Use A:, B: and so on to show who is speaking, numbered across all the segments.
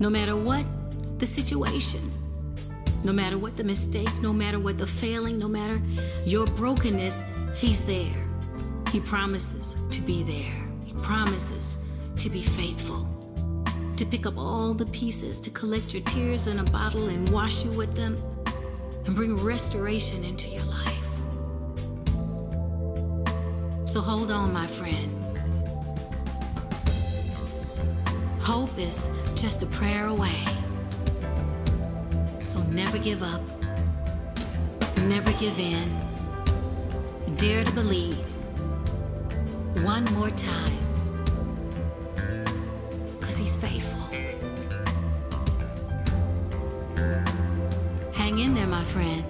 A: No matter what the situation, no matter what the mistake, no matter what the failing, no matter your brokenness, He's there. He promises to be there. He promises to be faithful, to pick up all the pieces, to collect your tears in a bottle and wash you with them, and bring restoration into your life. So hold on, my friend. Hope is just a prayer away. So never give up, never give in, dare to believe one more time. Because He's faithful. Hang in there, my friend.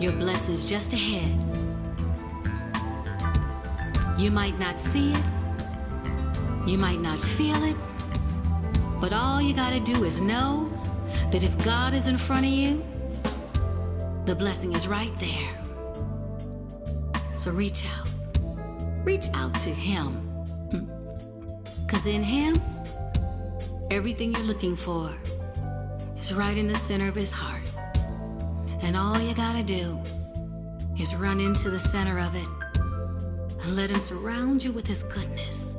A: Your blessing's just ahead. You might not see it, you might not feel it, but all you gotta do is know that if God is in front of you, the blessing is right there. So reach out. Reach out to Him. Because in Him, everything you're looking for is right in the center of His heart. And all you gotta do is run into the center of it and let Him surround you with His goodness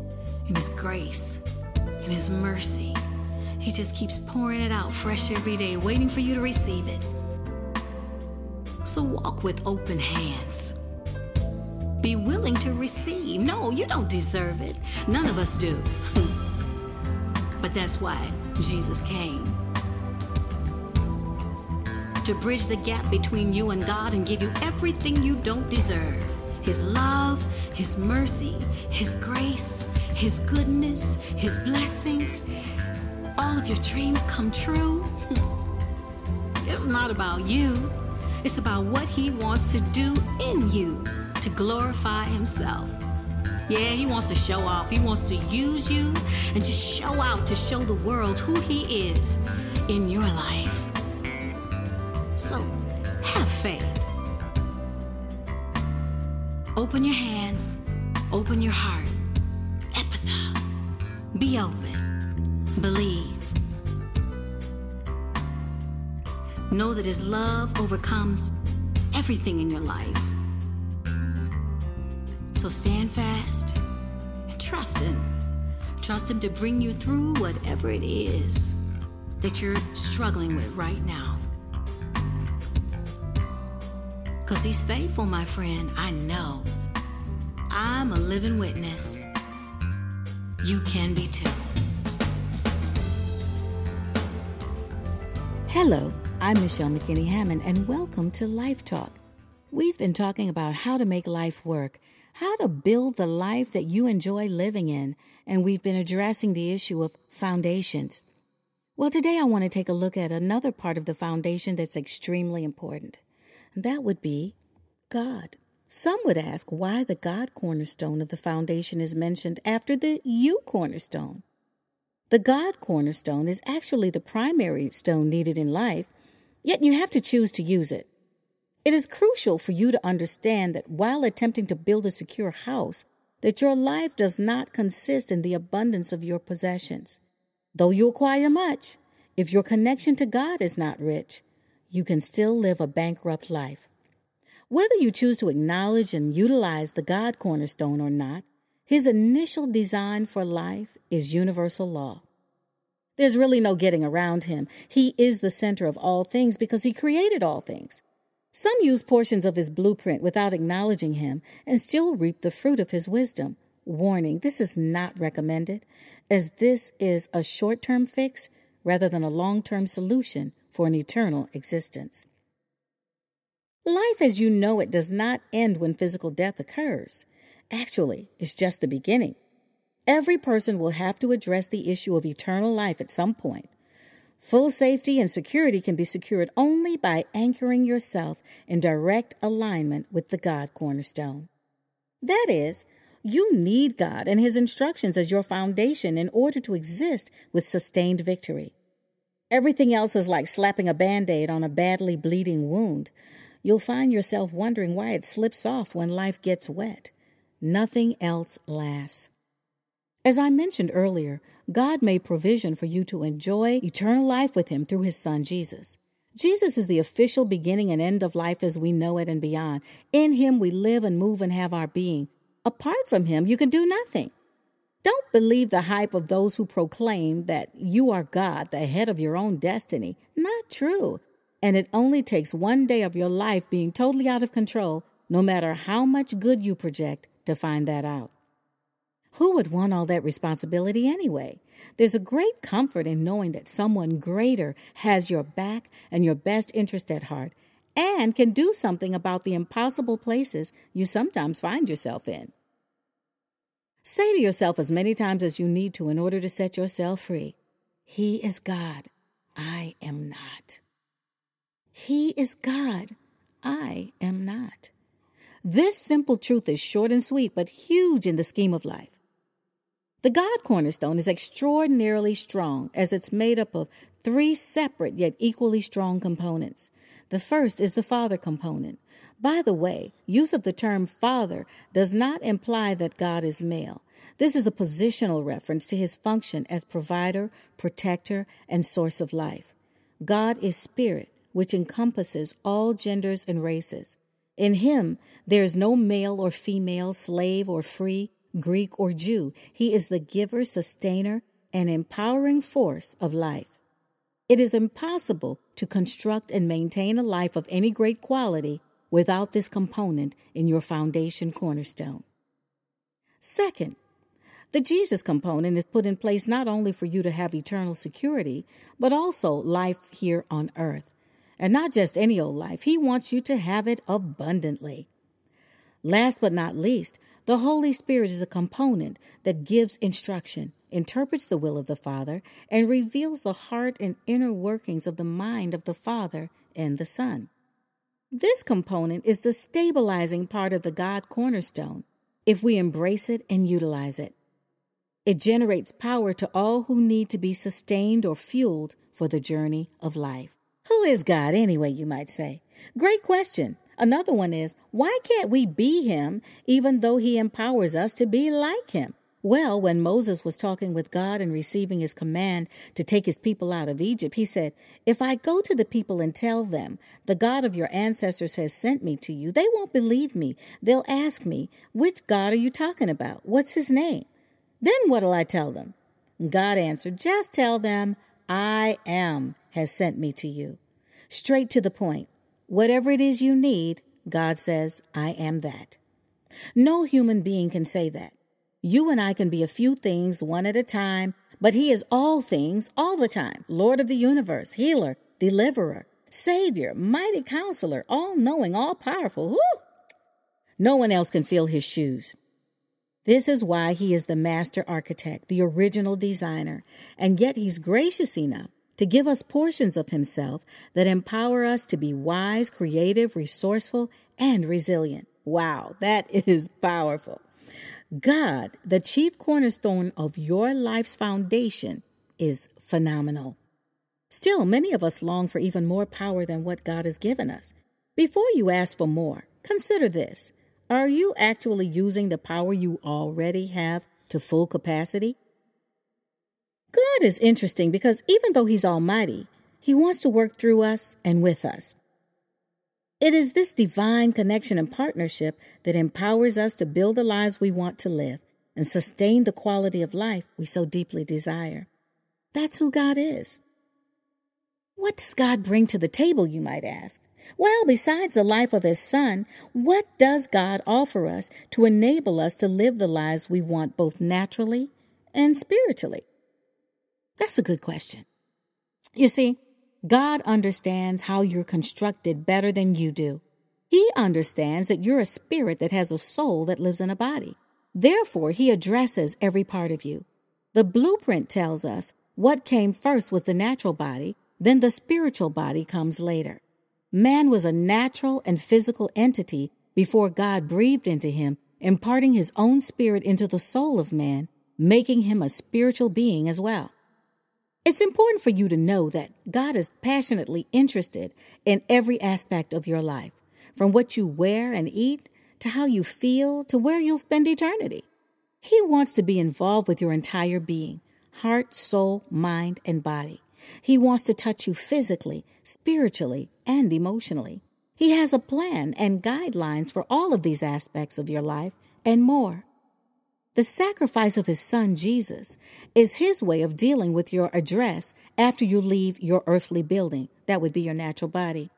A: and His grace and His mercy. He just keeps pouring it out fresh every day, waiting for you to receive it. So walk with open hands. Be willing to receive. No, you don't deserve it. None of us do. but that's why Jesus came to bridge the gap between you and God and give you everything you don't deserve His love, His mercy, His grace, His goodness, His blessings. All of your dreams come true. It's not about you, it's about what He wants to do in you to glorify Himself. Yeah, He wants to show off, He wants to use you and to show out, to show the world who He is in your life. So have faith. Open your hands, open your heart. Be open. Believe. Know that His love overcomes everything in your life. So stand fast and trust Him. Trust Him to bring you through whatever it is that you're struggling with right now. Because He's faithful, my friend. I know. I'm a living witness. You can be too.
B: Hello, I'm Michelle McKinney Hammond, and welcome to Life Talk. We've been talking about how to make life work, how to build the life that you enjoy living in, and we've been addressing the issue of foundations. Well, today I want to take a look at another part of the foundation that's extremely important. And that would be God. Some would ask why the God cornerstone of the foundation is mentioned after the you cornerstone. The God cornerstone is actually the primary stone needed in life, yet you have to choose to use it. It is crucial for you to understand that while attempting to build a secure house, that your life does not consist in the abundance of your possessions. Though you acquire much, if your connection to God is not rich, you can still live a bankrupt life. Whether you choose to acknowledge and utilize the God cornerstone or not, his initial design for life is universal law. There's really no getting around him. He is the center of all things because he created all things. Some use portions of his blueprint without acknowledging him and still reap the fruit of his wisdom. Warning, this is not recommended, as this is a short term fix rather than a long term solution for an eternal existence. Life as you know it does not end when physical death occurs. Actually, it's just the beginning. Every person will have to address the issue of eternal life at some point. Full safety and security can be secured only by anchoring yourself in direct alignment with the God cornerstone. That is, you need God and His instructions as your foundation in order to exist with sustained victory. Everything else is like slapping a band aid on a badly bleeding wound. You'll find yourself wondering why it slips off when life gets wet. Nothing else lasts. As I mentioned earlier, God made provision for you to enjoy eternal life with Him through His Son, Jesus. Jesus is the official beginning and end of life as we know it and beyond. In Him we live and move and have our being. Apart from Him, you can do nothing. Don't believe the hype of those who proclaim that you are God, the head of your own destiny. Not true. And it only takes one day of your life being totally out of control, no matter how much good you project, to find that out. Who would want all that responsibility anyway? There's a great comfort in knowing that someone greater has your back and your best interest at heart and can do something about the impossible places you sometimes find yourself in. Say to yourself as many times as you need to in order to set yourself free He is God, I am not. He is God, I am not. This simple truth is short and sweet, but huge in the scheme of life. The God cornerstone is extraordinarily strong as it's made up of three separate yet equally strong components. The first is the father component. By the way, use of the term father does not imply that God is male. This is a positional reference to his function as provider, protector, and source of life. God is spirit, which encompasses all genders and races. In him, there is no male or female, slave or free, Greek, or Jew. He is the giver, sustainer, and empowering force of life. It is impossible to construct and maintain a life of any great quality without this component in your foundation cornerstone. Second, the Jesus component is put in place not only for you to have eternal security, but also life here on earth. And not just any old life, He wants you to have it abundantly. Last but not least, the Holy Spirit is a component that gives instruction, interprets the will of the Father, and reveals the heart and inner workings of the mind of the Father and the Son. This component is the stabilizing part of the God cornerstone if we embrace it and utilize it. It generates power to all who need to be sustained or fueled for the journey of life. Who is God anyway, you might say? Great question. Another one is, why can't we be him even though he empowers us to be like him? Well, when Moses was talking with God and receiving his command to take his people out of Egypt, he said, If I go to the people and tell them, the God of your ancestors has sent me to you, they won't believe me. They'll ask me, Which God are you talking about? What's his name? Then what'll I tell them? God answered, Just tell them, I am has sent me to you. Straight to the point. Whatever it is you need, God says, I am that. No human being can say that. You and I can be a few things one at a time, but He is all things all the time Lord of the universe, healer, deliverer, Savior, mighty counselor, all knowing, all powerful. No one else can fill His shoes. This is why He is the master architect, the original designer, and yet He's gracious enough to give us portions of Himself that empower us to be wise, creative, resourceful, and resilient. Wow, that is powerful. God, the chief cornerstone of your life's foundation, is phenomenal. Still, many of us long for even more power than what God has given us. Before you ask for more, consider this. Are you actually using the power you already have to full capacity? God is interesting because even though He's Almighty, He wants to work through us and with us. It is this divine connection and partnership that empowers us to build the lives we want to live and sustain the quality of life we so deeply desire. That's who God is. What does God bring to the table, you might ask? Well, besides the life of His Son, what does God offer us to enable us to live the lives we want both naturally and spiritually? That's a good question. You see, God understands how you're constructed better than you do. He understands that you're a spirit that has a soul that lives in a body. Therefore, He addresses every part of you. The blueprint tells us what came first was the natural body, then the spiritual body comes later. Man was a natural and physical entity before God breathed into him, imparting his own spirit into the soul of man, making him a spiritual being as well. It's important for you to know that God is passionately interested in every aspect of your life, from what you wear and eat to how you feel to where you'll spend eternity. He wants to be involved with your entire being heart, soul, mind, and body. He wants to touch you physically, spiritually, and emotionally. He has a plan and guidelines for all of these aspects of your life and more. The sacrifice of his son Jesus is his way of dealing with your address after you leave your earthly building. That would be your natural body.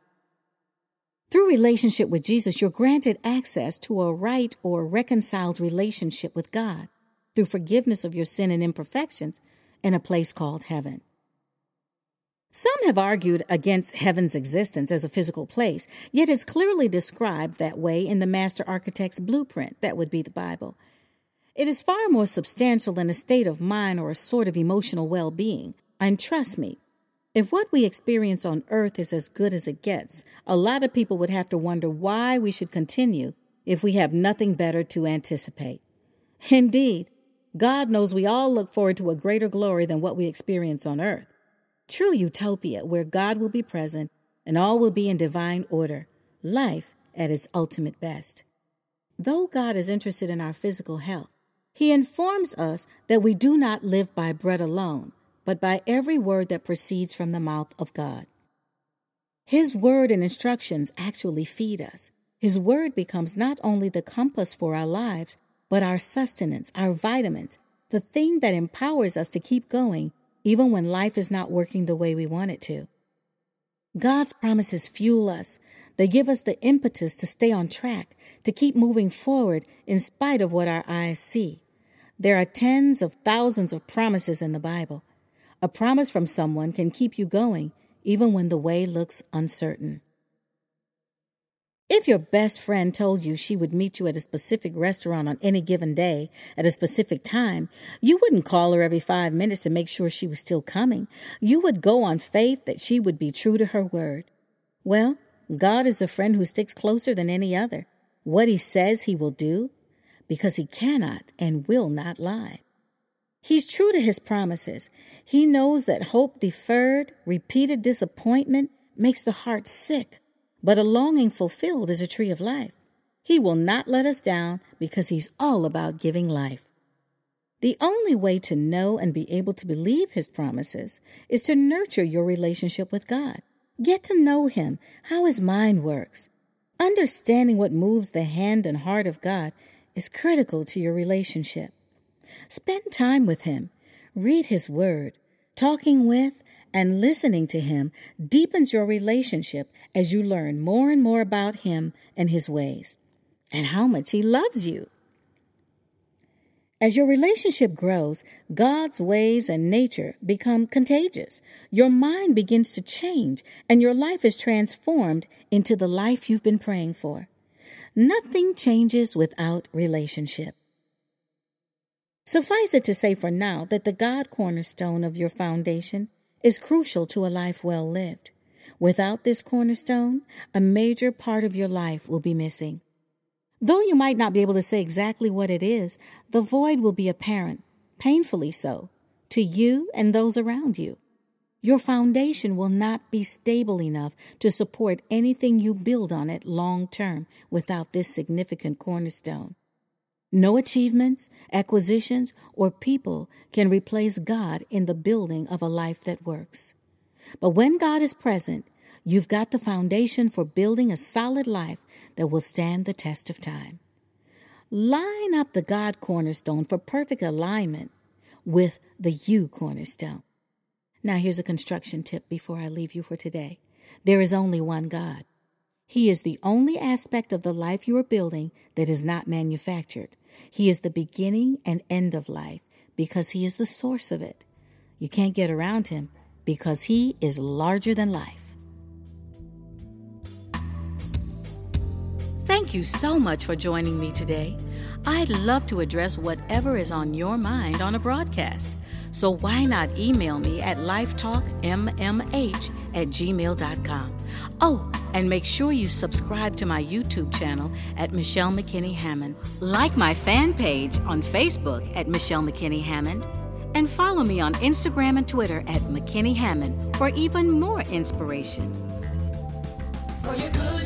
B: Through relationship with Jesus, you're granted access to a right or reconciled relationship with God through forgiveness of your sin and imperfections in a place called heaven. Some have argued against heaven's existence as a physical place, yet it's clearly described that way in the master architect's blueprint, that would be the Bible. It is far more substantial than a state of mind or a sort of emotional well being. And trust me, if what we experience on earth is as good as it gets, a lot of people would have to wonder why we should continue if we have nothing better to anticipate. Indeed, God knows we all look forward to a greater glory than what we experience on earth. True utopia where God will be present and all will be in divine order, life at its ultimate best. Though God is interested in our physical health, He informs us that we do not live by bread alone but by every word that proceeds from the mouth of God. His word and instructions actually feed us. His word becomes not only the compass for our lives, but our sustenance, our vitamins, the thing that empowers us to keep going even when life is not working the way we want it to. God's promises fuel us. They give us the impetus to stay on track, to keep moving forward in spite of what our eyes see. There are tens of thousands of promises in the Bible. A promise from someone can keep you going even when the way looks uncertain. If your best friend told you she would meet you at a specific restaurant on any given day at a specific time, you wouldn't call her every five minutes to make sure she was still coming. You would go on faith that she would be true to her word. Well, God is the friend who sticks closer than any other. What he says he will do, because he cannot and will not lie. He's true to his promises. He knows that hope deferred, repeated disappointment makes the heart sick, but a longing fulfilled is a tree of life. He will not let us down because he's all about giving life. The only way to know and be able to believe his promises is to nurture your relationship with God. Get to know him, how his mind works. Understanding what moves the hand and heart of God is critical to your relationship. Spend time with Him. Read His Word. Talking with and listening to Him deepens your relationship as you learn more and more about Him and His ways, and how much He loves you. As your relationship grows, God's ways and nature become contagious. Your mind begins to change, and your life is transformed into the life you've been praying for. Nothing changes without relationship. Suffice it to say for now that the God cornerstone of your foundation is crucial to a life well lived. Without this cornerstone, a major part of your life will be missing. Though you might not be able to say exactly what it is, the void will be apparent, painfully so, to you and those around you. Your foundation will not be stable enough to support anything you build on it long term without this significant cornerstone. No achievements, acquisitions, or people can replace God in the building of a life that works. But when God is present, you've got the foundation for building a solid life that will stand the test of time. Line up the God cornerstone for perfect alignment with the you cornerstone. Now, here's a construction tip before I leave you for today. There is only one God. He is the only aspect of the life you are building that is not manufactured. He is the beginning and end of life because He is the source of it. You can't get around Him because He is larger than life. Thank you so much for joining me today. I'd love to address whatever is on your mind on a broadcast. So why not email me at lifetalkmmh at gmail.com. Oh, and make sure you subscribe to my YouTube channel at Michelle McKinney Hammond. Like my fan page on Facebook at Michelle McKinney Hammond. And follow me on Instagram and Twitter at McKinney Hammond for even more inspiration. For your good.